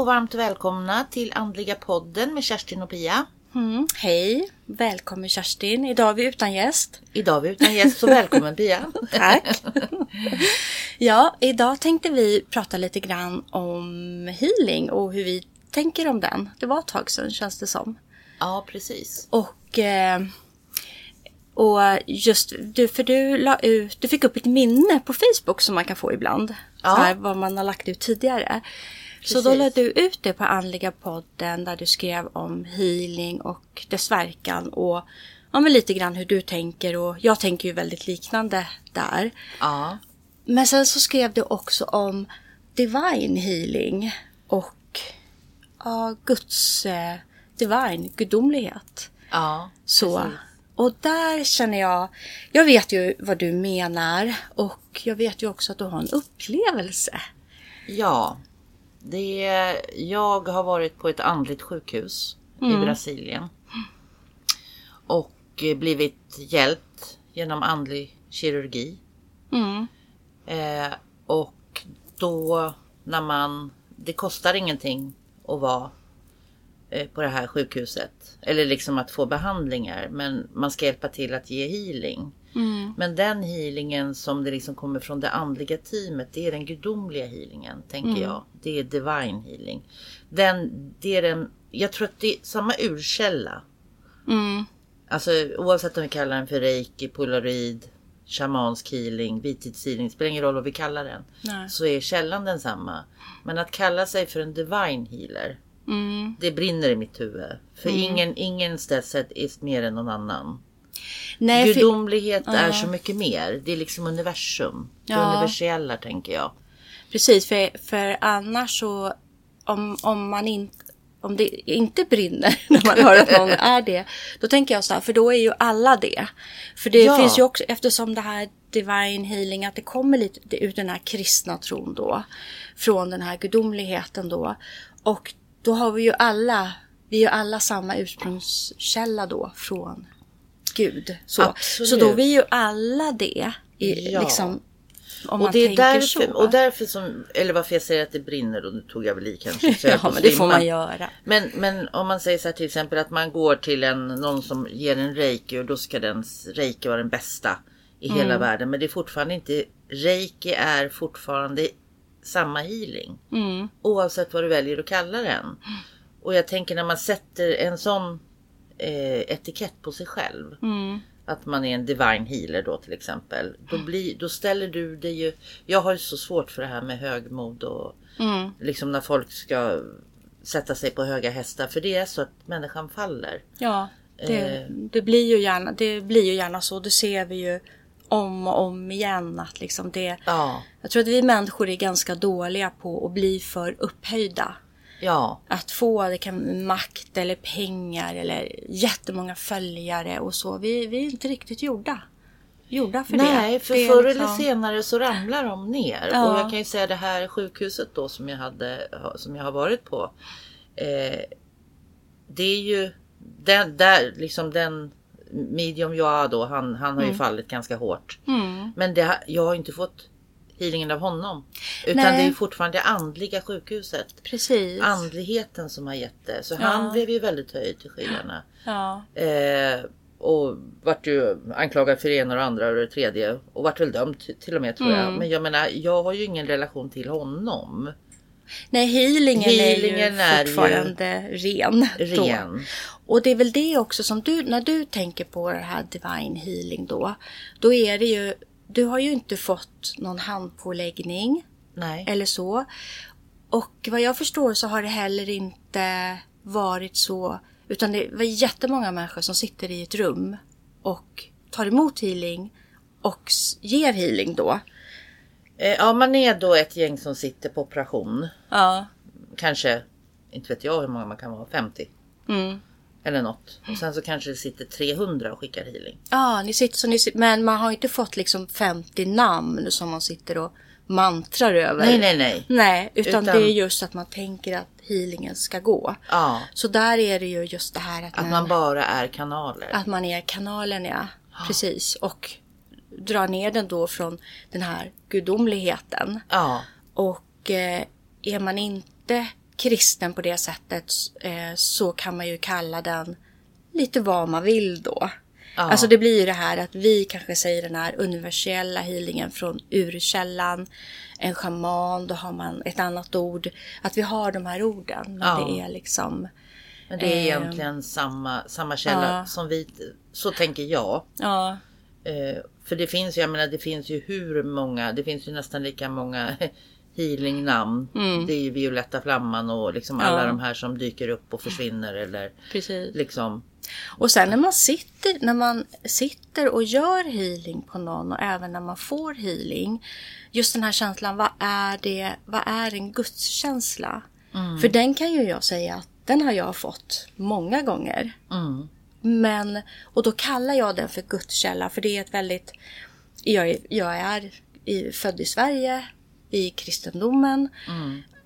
Och varmt välkomna till Andliga podden med Kerstin och Pia. Mm, hej, välkommen Kerstin. Idag är vi utan gäst. Idag är vi utan gäst, så välkommen Pia. Tack. ja, idag tänkte vi prata lite grann om healing och hur vi tänker om den. Det var ett tag sedan känns det som. Ja, precis. Och, eh, och just du, för du la ut, du fick upp ett minne på Facebook som man kan få ibland. Ja. Så här, vad man har lagt ut tidigare. Så då lade du ut det på Andliga podden där du skrev om healing och dess verkan och ja, men lite grann hur du tänker och jag tänker ju väldigt liknande där. Ja, Men sen så skrev du också om divine healing och ja, Guds eh, divine gudomlighet. ja. Så. precis. Och där känner jag, jag vet ju vad du menar och jag vet ju också att du har en upplevelse. Ja, det jag har varit på ett andligt sjukhus i Brasilien. Och eh, blivit hjälpt genom andlig kirurgi. Mm. Eh, och då när man, det kostar ingenting att vara eh, på det här sjukhuset. Eller liksom att få behandlingar. Men man ska hjälpa till att ge healing. Mm. Men den healingen som det liksom kommer från det andliga teamet, det är den gudomliga healingen, tänker jag. Det är divine healing. Den, det är den, jag tror att det är samma urkälla. Mm. Alltså oavsett om vi kallar den för reiki, polaroid, shamansk healing, vitidshealing, spelar ingen roll vad vi kallar den. Nej. Så är källan densamma. Men att kalla sig för en divine healer, Mm. det brinner i mitt huvud. För ingen, ingen stället är mer än någon annan. Nej, för, Gudomlighet är Ja. så mycket mer. Det är liksom universum. Det Ja. universella tänker jag. precis, för, för annars så om, om man inte om det inte brinner när man hör att någon är det, då tänker jag så här, för då är ju alla det. För det Ja. finns ju också, eftersom det här divine healing, att det kommer lite ut den här kristna tron då, från den här gudomligheten då. Och då har vi ju alla, vi är ju alla samma ursprungskälla då från Gud. Så, Absolut. så då vi ju alla det. I, Ja. liksom, om Och det är därför, så. och därför som, eller varför jag säger att det brinner och nu tog jag väl i kanske. så ja, men det får man göra. Men, men om man säger så här till exempel att man går till en, någon som ger en reiki och då ska den reiki vara den bästa i hela Mm. världen. Men det är fortfarande inte, reiki är fortfarande samma healing. Mm. Oavsett vad du väljer att kalla den. Och jag tänker när man sätter en sån eh, etikett på sig själv. Mm. Att man är en divine healer då till exempel. Då, blir, då ställer du dig ju... Jag har ju så svårt för det här med högmod och Mm. liksom när folk ska sätta sig på höga hästar. För det är så att människan faller. Ja, det, Eh. det, blir ju gärna, det blir ju gärna så. Det ser vi ju om och om igen. Att liksom det, Ja, jag tror att vi människor är ganska dåliga på att bli för upphöjda. Ja, Att få det kan, makt eller pengar eller jättemånga följare och så. Vi, vi är inte riktigt gjorda. Gjorda för det. Nej, för det förr liksom- eller senare så ramlar de ner. Ja. Och jag kan ju säga det här sjukhuset då som jag, hade, som jag har varit på. Eh, det är ju den, där, liksom den medium jag då, han, han har ju fallit ganska hårt. Mm. Men det, jag har inte fått healingen av honom. Utan Nej. det är ju fortfarande det andliga sjukhuset. Precis. Andligheten som har gett det. Så Ja. han blev ju väldigt höjd till skyarna. ja. Eh, och vart ju anklagad för det ena och det andra och det tredje. Och vart väl dömd till och med tror jag. Mm. Men jag menar, jag har ju ingen relation till honom. Nej, healingen, Healingen är är ju ju fortfarande ren. då. Ren. Och det är väl det också som du, när du tänker på det här divine healing då. Då är det ju, du har ju inte fått någon handpåläggning Nej. eller så. Och vad jag förstår så har det heller inte varit så. Utan det var jättemånga människor som sitter i ett rum och tar emot healing och ger healing då. Eh, ja, man är då ett gäng som sitter på operation. Ja. Kanske, inte vet jag hur många man kan vara, 50. Mm. Eller något. Och sen så kanske det sitter 300 och skickar healing. Ja, ni sitter så ni men man har inte fått liksom 50 namn som man sitter och mantrar över. Nej, nej, nej. Nej, utan, Utan- det är just att man tänker att healingen ska gå. Ja, Så där är det ju just det här att, att man bara är kanaler. att man är kanalen, ja. Precis. Och drar ner den då från den här gudomligheten. Ja, Och eh, är man inte kristen på det sättet eh, så kan man ju kalla den lite vad man vill då. Ja. Alltså det blir ju det här att vi kanske säger den här universella healingen från urkällan. En schaman, då har man ett annat ord. Att vi har de här orden. Men Ja. det är liksom... Men det är Eh, egentligen samma, samma källa ja. som vi, så tänker jag. Ja, Eh, för det finns ju, jag menar det finns ju hur många, det finns ju nästan lika många healingnamn. Det är ju Violetta Flamman och liksom alla Mm. Ja. de här som dyker upp och försvinner eller precis. liksom. Och sen när man sitter, när man sitter och gör healing på någon och även när man får healing. Just den här känslan, vad är det? Vad är en gudskänsla? För den kan ju jag säga att den har jag fått många gånger. Mm, Men, och då kallar jag den för gudskälla för det är ett väldigt... Jag är, jag är i, född i Sverige, i kristendomen.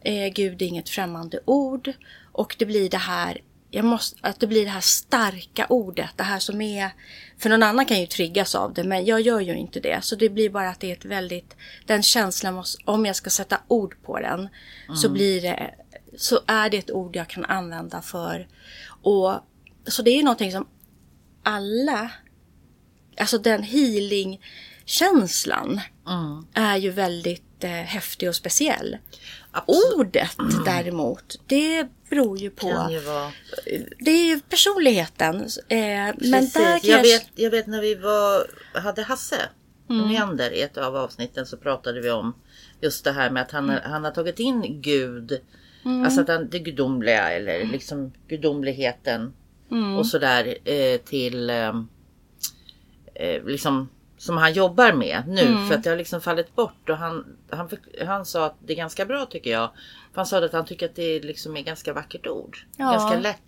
Eh, Gud är inget främmande ord. Och det blir det här, måste, att det blir det här starka ordet. Det här som är, för någon annan kan ju triggas av det, men jag gör ju inte det. Så det blir bara att det är ett väldigt, den känslan måste, om jag ska sätta ord på den, så blir det, så är det ett ord jag kan använda för. Och så det är någonting som alla, alltså den healing-känslan mm. är ju väldigt häftig och speciell. Absolut. Ordet däremot, det beror ju på, ju vara. det är ju personligheten. Eh, men där jag, vet, jag vet när vi var, hade Hasse Mm. Nyander i ett av avsnitten så pratade vi om just det här med att han, Mm. han har tagit in Gud. Alltså att han, det gudomliga eller liksom gudomligheten Mm. och sådär eh, till eh, eh, liksom som han jobbar med nu Mm. för att det har liksom fallit bort och han, han, han sa att det är ganska bra tycker jag. För han sa att han tycker att det liksom är ganska vackert ord. Ja. Ganska lätt.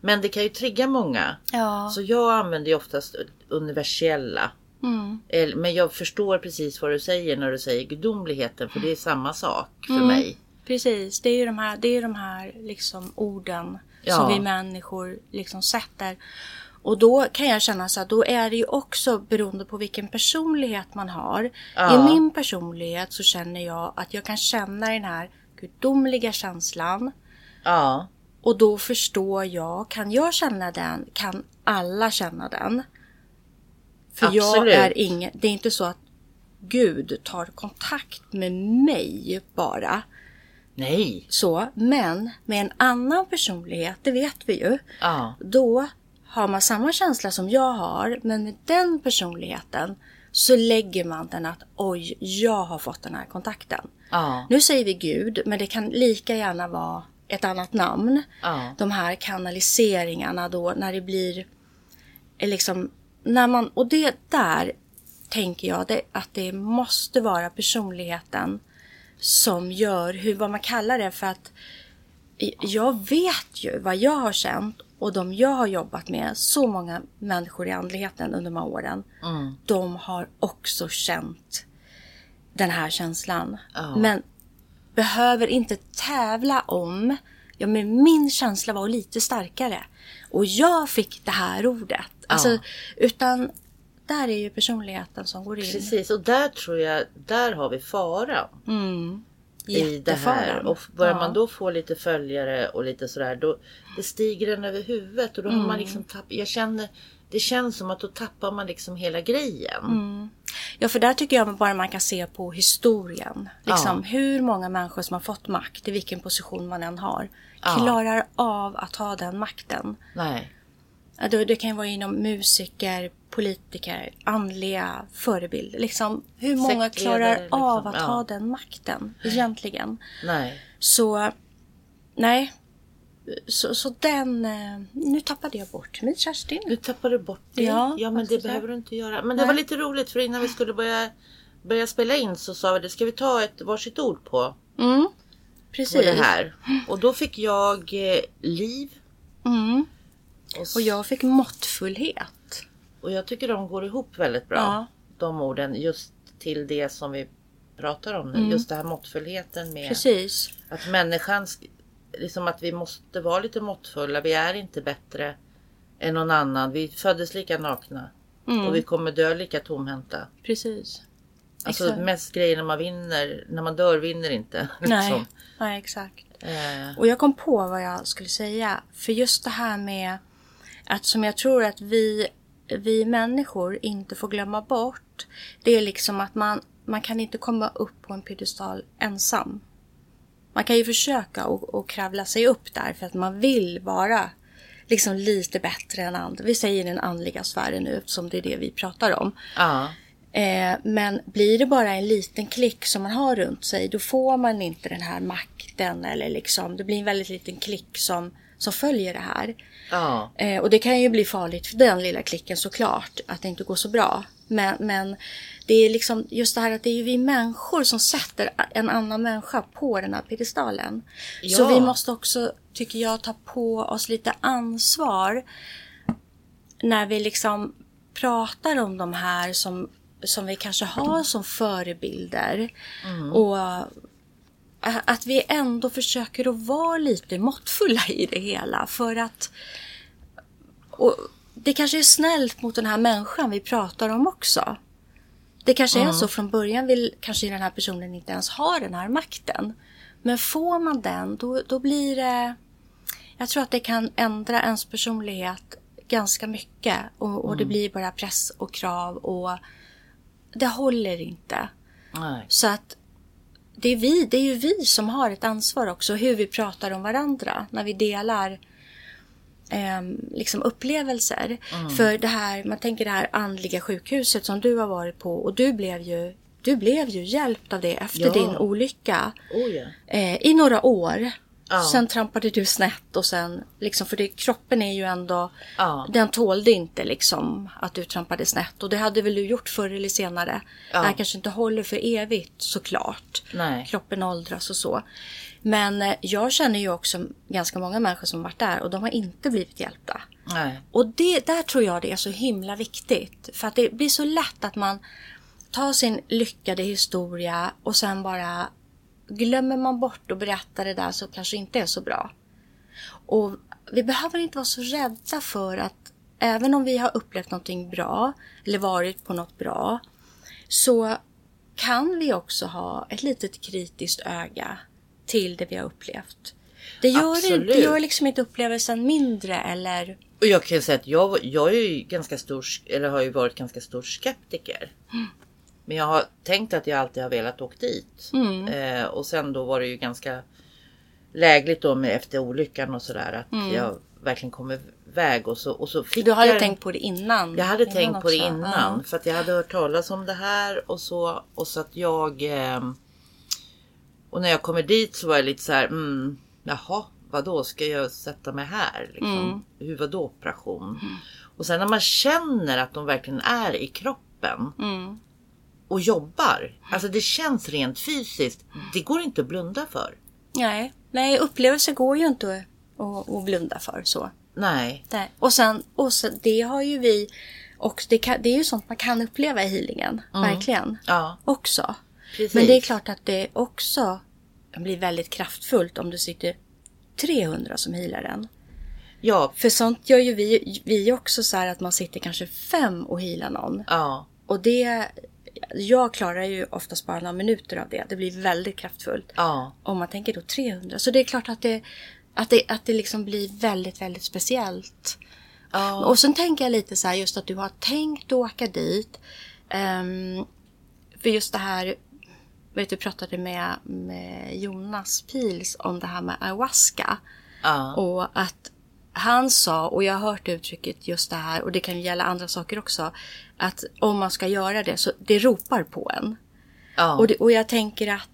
Men det kan ju trigga många. ja, Så jag använder ju oftast universella. mm, Men jag förstår precis vad du säger när du säger gudomligheten för det är samma sak för Mm. mig. precis. Det är ju de här, det är de här liksom orden Ja. som vi människor liksom sätter. Och då kan jag känna så att då är det ju också beroende på vilken personlighet man har. Ja. I min personlighet så känner jag att jag kan känna den här gudomliga känslan. Ja, Och då förstår jag, kan jag känna den, kan alla känna den. För jag Absolut. är ingen, det är inte så att Gud tar kontakt med mig bara. nej. Så, men med en annan personlighet, det vet vi ju. Ja, Då har man samma känsla som jag har, men med den personligheten så lägger man den att oj, jag har fått den här kontakten. ja, Nu säger vi Gud, men det kan lika gärna vara ett annat namn. ja. De här kanaliseringarna då när det blir eh, liksom när man och det där tänker jag det, att det måste vara personligheten som gör hur vad man kallar det för att jag vet ju vad jag har känt och de jag har jobbat med, så många människor i andligheten under de här åren, Mm. de har också känt den här känslan. Ja. Men behöver inte tävla om, ja men min känsla var lite starkare och jag fick det här ordet. Alltså, utan där är ju personligheten som går in. Precis och där tror jag, där har vi faran. Mm. I det här. Och börjar Ja. man då få lite följare och lite sådär då det stiger den över huvudet och då har Mm. man liksom tappat. Jag känner det känns som att då tappar man liksom hela grejen. Mm. Ja, för där tycker jag bara man kan se på historien. Liksom, Hur många människor som har fått makt, i vilken position man än har, Ja. klarar av att ha den makten. Nej. Ja, då- Det kan ju vara inom musiker, politiker, andliga förebilder. Liksom, hur många klarar liksom, av att ja. ha den makten egentligen? Nej. Så, nej. Så, så den... eh, Nu tappade jag bort mig, Kerstin. Du bort det. Ja, Ja, men det så. behöver du inte göra. Men det Nej. var lite roligt för innan vi skulle börja, börja spela in så sa vi det. Ska vi ta ett varsitt ord på, Mm. på Precis. det här? Och då fick jag eh, liv. Mm. Och jag fick måttfullhet. Och jag tycker de går ihop väldigt bra. Ja. De orden just till det som vi pratar om nu. Just det här måttfullheten med Precis. att människan, sk- liksom att vi måste vara lite måttfulla. Vi är inte bättre än någon annan. Vi föddes lika nakna. Mm. Och vi kommer dö lika tomhänta. Precis. Alltså Exakt. mest grejer när man vinner, när man dör vinner inte. Nej, liksom. nej exakt. Eh, Och jag kom på vad jag skulle säga. För just det här med att som jag tror att vi, vi människor inte får glömma bort. Det är liksom att man, man kan inte komma upp på en piedestal ensam. Man kan ju försöka och, och kravla sig upp där för att man vill vara liksom lite bättre än andra. Vi säger den andliga sfären nu eftersom det är det vi pratar om. ja, Eh, men blir det bara en liten klick som man har runt sig, då får man inte den här makten. Eller liksom, det blir en väldigt liten klick som, som följer det här. ja, Eh, och det kan ju bli farligt för den lilla klicken såklart, att det inte går så bra. Men, men det är liksom just det här att det är vi människor som sätter en annan människa på den här piedestalen. Så Ja. vi måste också, tycker jag, ta på oss lite ansvar när vi liksom pratar om de här som, som vi kanske har som förebilder. Och ä- att vi ändå försöker att vara lite måttfulla i det hela. För att det kanske är snällt mot den här människan vi pratar om också. Det kanske är så från början vill kanske den här personen inte ens ha den här makten. Men får man den då, då blir det... Jag tror att det kan ändra ens personlighet ganska mycket. Och, och det blir bara press och krav och det håller inte. nej, Så att det är, vi, det är ju vi som har ett ansvar också hur vi pratar om varandra när vi delar ehm, liksom upplevelser. För det här, man tänker det här andliga sjukhuset som du har varit på och du blev ju, du blev ju hjälpt av det efter Ja. din olycka oh ja. eh, i några år. Ja. Sen trampade du snett och sen, liksom, för det, kroppen är ju ändå, Ja. den tålde inte liksom att du trampade snett. Och det hade väl du gjort förr eller senare. Ja. Det här kanske inte håller för evigt såklart. Nej. Kroppen åldras och så. Men eh, jag känner ju också ganska många människor som varit där och de har inte blivit hjälpta. Nej. Och det, där tror jag det är så himla viktigt. För att det blir så lätt att man tar sin lyckade historia och sen bara glömmer man bort och berättar det där som kanske inte är så bra. Och vi behöver inte vara så rädda för att även om vi har upplevt någonting bra eller varit på något bra så kan vi också ha ett litet kritiskt öga till det vi har upplevt. Det gör, Absolut. det gör liksom inte upplevelsen mindre eller... Och jag kan ju säga att jag, jag är ju ganska stor, eller har ju varit ganska stor skeptiker. Men jag har tänkt att jag alltid har velat åka dit. Mm. Eh, och sen då var det ju ganska lägligt då med efter olyckan och sådär att jag verkligen kom iväg och så, och så fick Mm. Du hade jag tänkt på det innan? Jag hade innan tänkt på det också. innan för att jag hade hört talas om det här och så och så att jag ehm, och när jag kommer dit så var jag lite så här mm, jaha vadå ska jag sätta mig här liksom? Mm. Hur vadå operation? Och sen när man känner att de verkligen är i kroppen Mm. Och jobbar. Alltså det känns rent fysiskt. Det går inte att blunda för. Nej, nej upplevelser går ju inte att, att blunda för så. Nej. Nej. Och sen, och sen, det har ju vi, och det, kan, det är ju sånt man kan uppleva i healingen, verkligen. Ja, Också. precis. Men det är klart att det också blir väldigt kraftfullt om du sitter 300 som healar en. Ja, För sånt gör ju vi, vi också så här att man sitter kanske fem och healar någon. ja, Och det, jag klarar ju oftast bara några minuter av det. Det blir väldigt kraftfullt. ja, Om man tänker då 300. Så det är klart att det, att det, att det liksom blir väldigt, väldigt speciellt. ja. Och sen tänker jag lite så här just att du har tänkt åka dit. Ehm, för just det här, vet du, pratade med, med Jonas Pils om det här med ayahuasca. ja. Och att han sa, och jag har hört uttrycket just det här, och det kan ju gälla andra saker också, att om man ska göra det så det ropar på en. ja. Och, det, och jag tänker att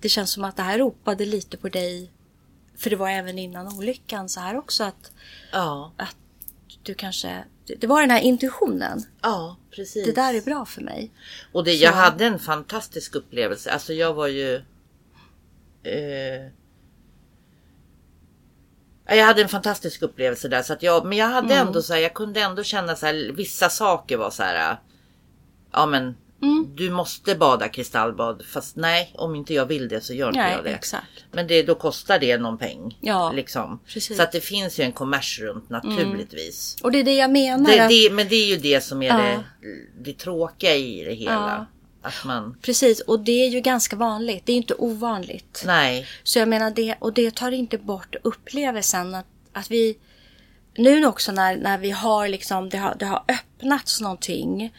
det känns som att det här ropade lite på dig, för det var även innan olyckan så här också, att, ja. att du kanske, det- var den här intuitionen. Ja, precis. Det där är bra för mig. Och det, jag Så- hade en fantastisk upplevelse. Alltså jag var ju... Eh, jag hade en fantastisk upplevelse där. Så att jag, men jag hade Mm. ändå så här, jag kunde ändå känna så här, vissa saker var så här. Ja men Mm. du måste bada kristallbad. Fast nej, om inte jag vill det så gör inte Nej, jag det. exakt. Men det, då kostar det någon peng. Ja, liksom. precis. Så att det finns ju en kommers runt naturligtvis. Och det är det jag menar. Det, att, det, men det är ju det som är Ja. det, det tråkiga i det hela. Ja. Att man, Precis, och det är ju ganska vanligt. Det är inte ovanligt. nej, Så jag menar det, och det tar inte bort upplevelsen att, att vi nu också när, när vi har liksom, det har, det har öppnats någonting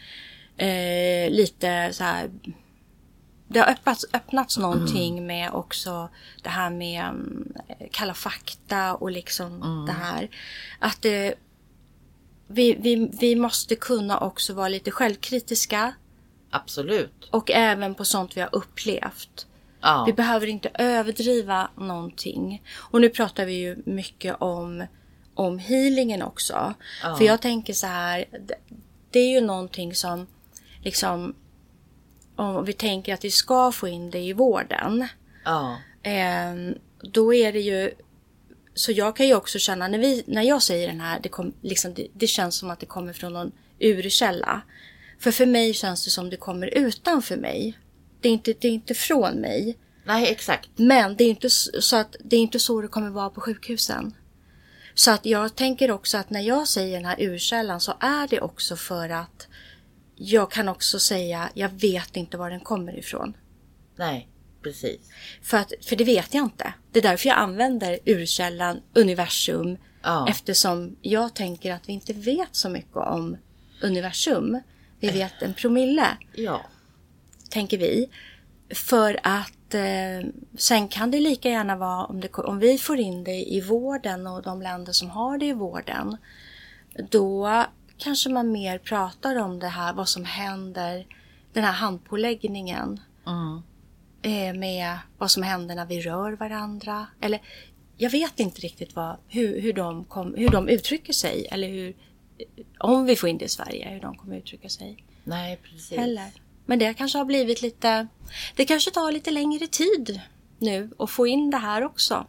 eh, lite så här. Det har öppnats, öppnats någonting med också det här med mm, Kalla fakta och liksom det här. Att det, vi, vi, vi måste kunna också vara lite självkritiska absolut. och även på sånt vi har upplevt. Ja, Vi behöver inte överdriva någonting. Och nu pratar vi ju mycket om, om healingen också. Ja. För jag tänker så här, det, det är ju någonting som liksom om vi tänker att vi ska få in det i vården. ja, Eh, då är det ju så jag kan ju också känna när, vi, när jag säger den här, det, kom, liksom, det, det känns som att det kommer från någon urkälla. För för mig känns det som det kommer utanför mig. Det är inte, det är inte från mig. nej exakt. Men det är inte så att det är inte så det kommer vara på sjukhusen. Så att jag tänker också att när jag säger den här urkällan så är det också för att jag kan också säga jag vet inte var den kommer ifrån. Nej, precis. För, att, för det vet jag inte. Det är därför jag använder urkällan, universum. Ja. Eftersom jag tänker att vi inte vet så mycket om universum. Vi vet en promille, Ja, tänker vi. För att eh, sen kan det lika gärna vara om, det, om vi får in det i vården och de länder som har det i vården. Då kanske man mer pratar om det här, vad som händer, den här handpåläggningen mm. eh, med vad som händer när vi rör varandra. Eller jag vet inte riktigt vad, hur, hur, de kom, hur de uttrycker sig. Eller hur, om vi får in det i Sverige, hur de kommer uttrycka sig. nej precis. Heller. Men det kanske har blivit lite... Det kanske tar lite längre tid nu att få in det här också.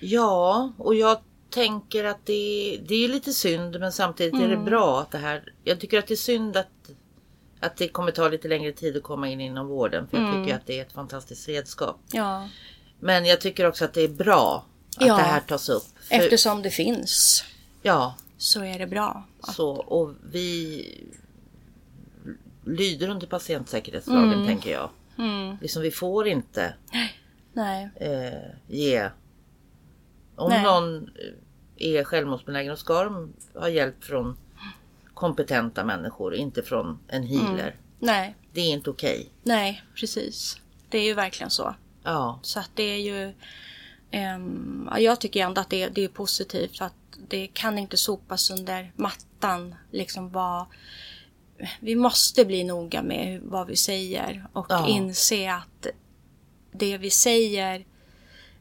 Ja, och jag tänker att det, det är lite synd men samtidigt är det Mm. bra att det här... Jag tycker att det är synd att, att det kommer ta lite längre tid att komma in inom vården. För jag Mm. tycker att det är ett fantastiskt redskap. Ja. Men jag tycker också att det är bra att Ja. det här tas upp. För, Eftersom det finns Ja, så är det bra. så och vi lyder under patientsäkerhetslagen tänker jag. Mm. Liksom vi får inte Nej. eh, ge... Om Nej. någon är självmordsbenägen och ska de ha hjälp från kompetenta människor, inte från en healer. Nej. Det är inte okej. Nej, precis. Det är ju verkligen så. Ja, Så att det är ju... ja, jag tycker ändå att det, det är positivt. Att det kan inte sopas under mattan. Liksom vad, vi måste bli noga med vad vi säger. Och Ja. inse att det vi säger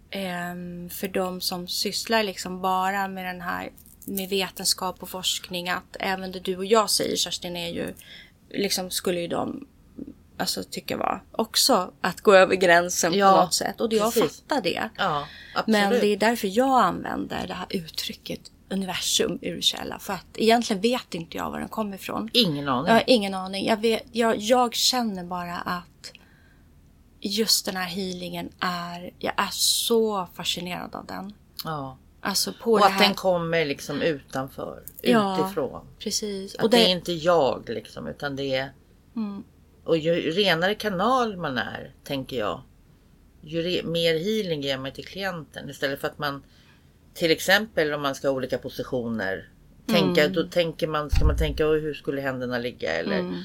ehm, för de som sysslar liksom bara med den här med vetenskap och forskning. Att även det du och jag säger Kerstin är ju liksom skulle ju de alltså tycka var också att gå över gränsen Ja, på något sätt. Och jag precis. fattar det. ja. Men det är därför jag använder det här uttrycket universum urkälla. För att egentligen vet inte jag var den kommer ifrån. Ingen aning. Jag har ingen aning. Jag, vet, jag, jag känner bara att just den här healingen är... Jag är så fascinerad av den. Ja. Alltså på Och att här... den kommer liksom utanför, Ja. utifrån. Precis. Att Och det... det, är inte jag liksom, utan det är... Mm. Och ju renare kanal man är, tänker jag, ju mer healing ger man till klienten. Istället för att man, till exempel om man ska ha olika positioner, tänka, Mm. då tänker man, ska man tänka "Oj, hur skulle händerna ligga? Eller Mm.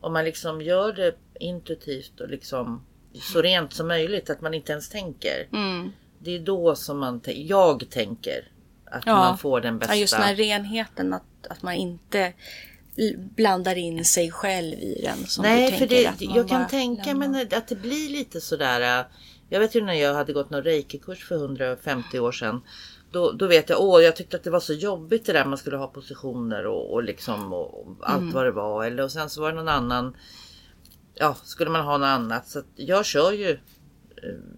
om man liksom gör det intuitivt och liksom så rent som möjligt, att man inte ens tänker. Mm. Det är då som man, jag tänker att Ja. man får den bästa. Ja, just den här renheten. Att, att man inte blandar in sig själv i den. Som Nej, du för det, jag kan tänka mig att det blir lite sådär. äh, Jag vet ju när jag hade gått någon reiki-kurs för 150 år sedan. Då, då vet jag, åh jag tyckte att det var så jobbigt det där man skulle ha positioner och, och liksom och, allt Mm. vad det var. Eller och sen så var det någon annan. Ja, skulle man ha något annat. Så jag kör ju eh,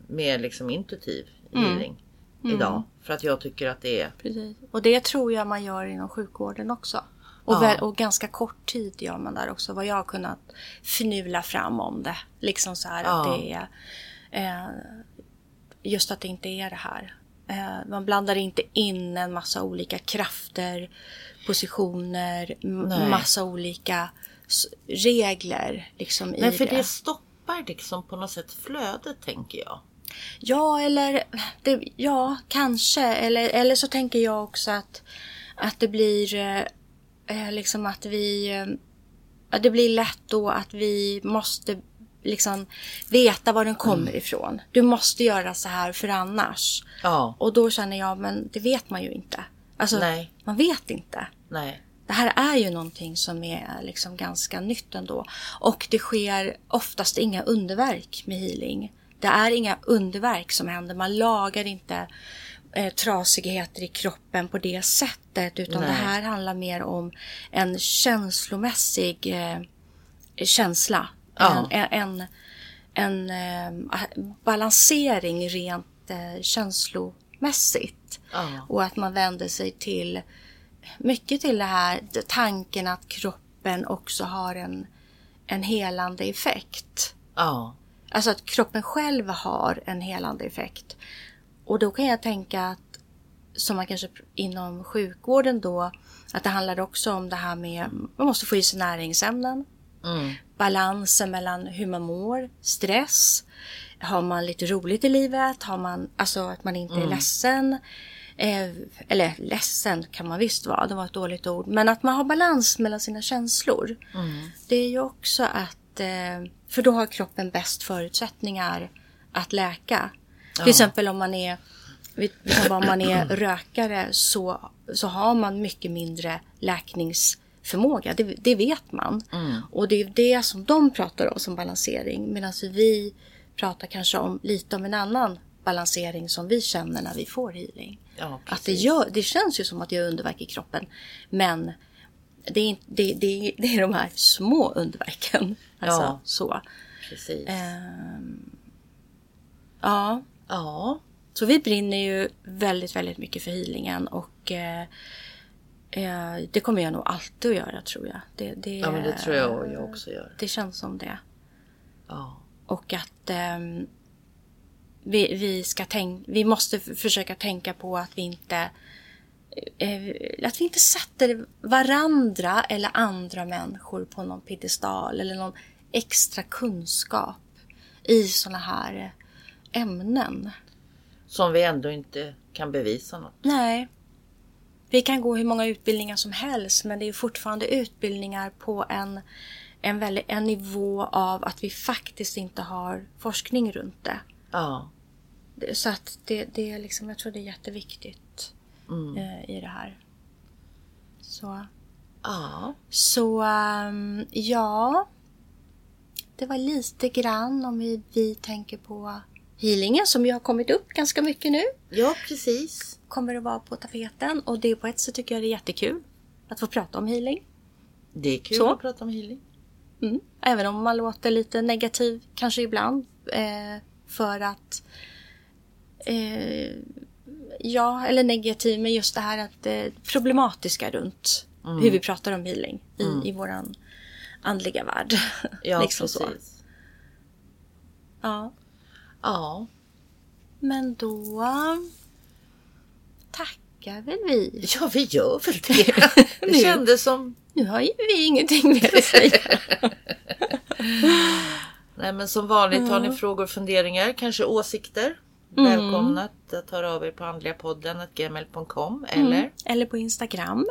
mer liksom intuitiv Mm. healing idag. För att jag tycker att det är Precis. Och det tror jag man gör inom sjukvården också. Och, Ja. väl, och ganska kort tid gör man där också. Vad jag har kunnat finula fram om det. Liksom så här att Ja. det är... Eh, just att det inte är det här. Eh, man blandar inte in en massa olika krafter, positioner, Nej. massa olika regler liksom i Men för det. det stoppar liksom på något sätt flödet tänker jag. Ja, eller det, ja, kanske. Eller, eller så tänker jag också att, att det blir eh, eh, liksom att vi... Eh, det blir lätt då att vi måste liksom veta var den kommer ifrån. Du måste göra så här för annars. Ja, Och då känner jag, men det vet man ju inte. Alltså, Nej. man vet inte. nej. Det här är ju någonting som är liksom ganska nytt ändå. Och det sker oftast inga underverk med healing. Det är inga underverk som händer. Man lagar inte eh, trasigheter i kroppen på det sättet. Utan Nej. det här handlar mer om en känslomässig eh, känsla. Ja. En, en, en, en eh, balansering rent eh, känslomässigt. Ja. Och att man vänder sig till mycket till det här tanken att kroppen också har en, en helande effekt. Ja, Alltså att kroppen själv har en helande effekt. Och då kan jag tänka att, som man kanske inom sjukvården då, att det handlar också om det här med, man måste få i sig näringsämnen. mm. Balansen mellan hur man mår, stress, har man lite roligt i livet, har man, alltså att man inte är ledsen. Eh, eller ledsen kan man visst vara, det var ett dåligt ord. Men att man har balans mellan sina känslor. Det är ju också att, eh, för då har kroppen bäst förutsättningar att läka. Till exempel om man är, om man är rökare så, så har man mycket mindre läkningsförmåga. Det, det vet man. Och det är det som de pratar om som balansering. Medan vi pratar kanske om lite om en annan balansering som vi känner när vi får healing. ja Att det, gör, det känns ju som att gör underverk i kroppen. Men det är, det, det, det är de här små underverken. Alltså, Ja. så. precis. Ehm, ja, Ja, så vi brinner ju väldigt, väldigt mycket för healingen och eh, eh, det kommer jag nog alltid att göra tror jag. Det, det, ja men det tror jag jag också gör. Det känns som det. Ja, Och att ehm, vi, vi ska tänka, vi måste försöka tänka på att vi inte eh, att vi inte sätter varandra eller andra människor på någon piedestal eller någon extra kunskap i såna här ämnen. som vi ändå inte kan bevisa något. Nej. Vi kan gå hur många utbildningar som helst men det är fortfarande utbildningar på en, en, väldigt, en nivå av att vi faktiskt inte har forskning runt det. Ja, Så att det, det är liksom, jag tror det är jätteviktigt mm. eh, i det här. Så, ja, så ehm, ja. Det var lite grann om vi, vi tänker på healingen som ju har kommit upp ganska mycket nu. ja precis. Kommer att vara på tapeten och det på ett sätt tycker jag det är jättekul att få prata om healing. Det är kul Så. att prata om healing. Mm. Även om man låter lite negativ kanske ibland. Eh, för att... Eh, ja, eller negativ med just det här att eh, problematiska runt hur vi pratar om healing i, i våran andliga värld. Ja, liksom så. precis. Ja. Ja, Men då tackar väl vi. ja vi gör väl det. Det Nu. kändes som... Nu har ju vi ingenting mer att säga. Nej men som vanligt har ni frågor och funderingar, kanske åsikter. Välkomna att höra av er på andligapodden gmail.com eller Eller på Instagram.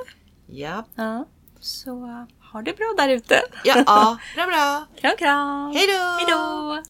ja, Ja. Så ha det bra där ute. ja, ja, bra bra. Kram, kram. Hej då!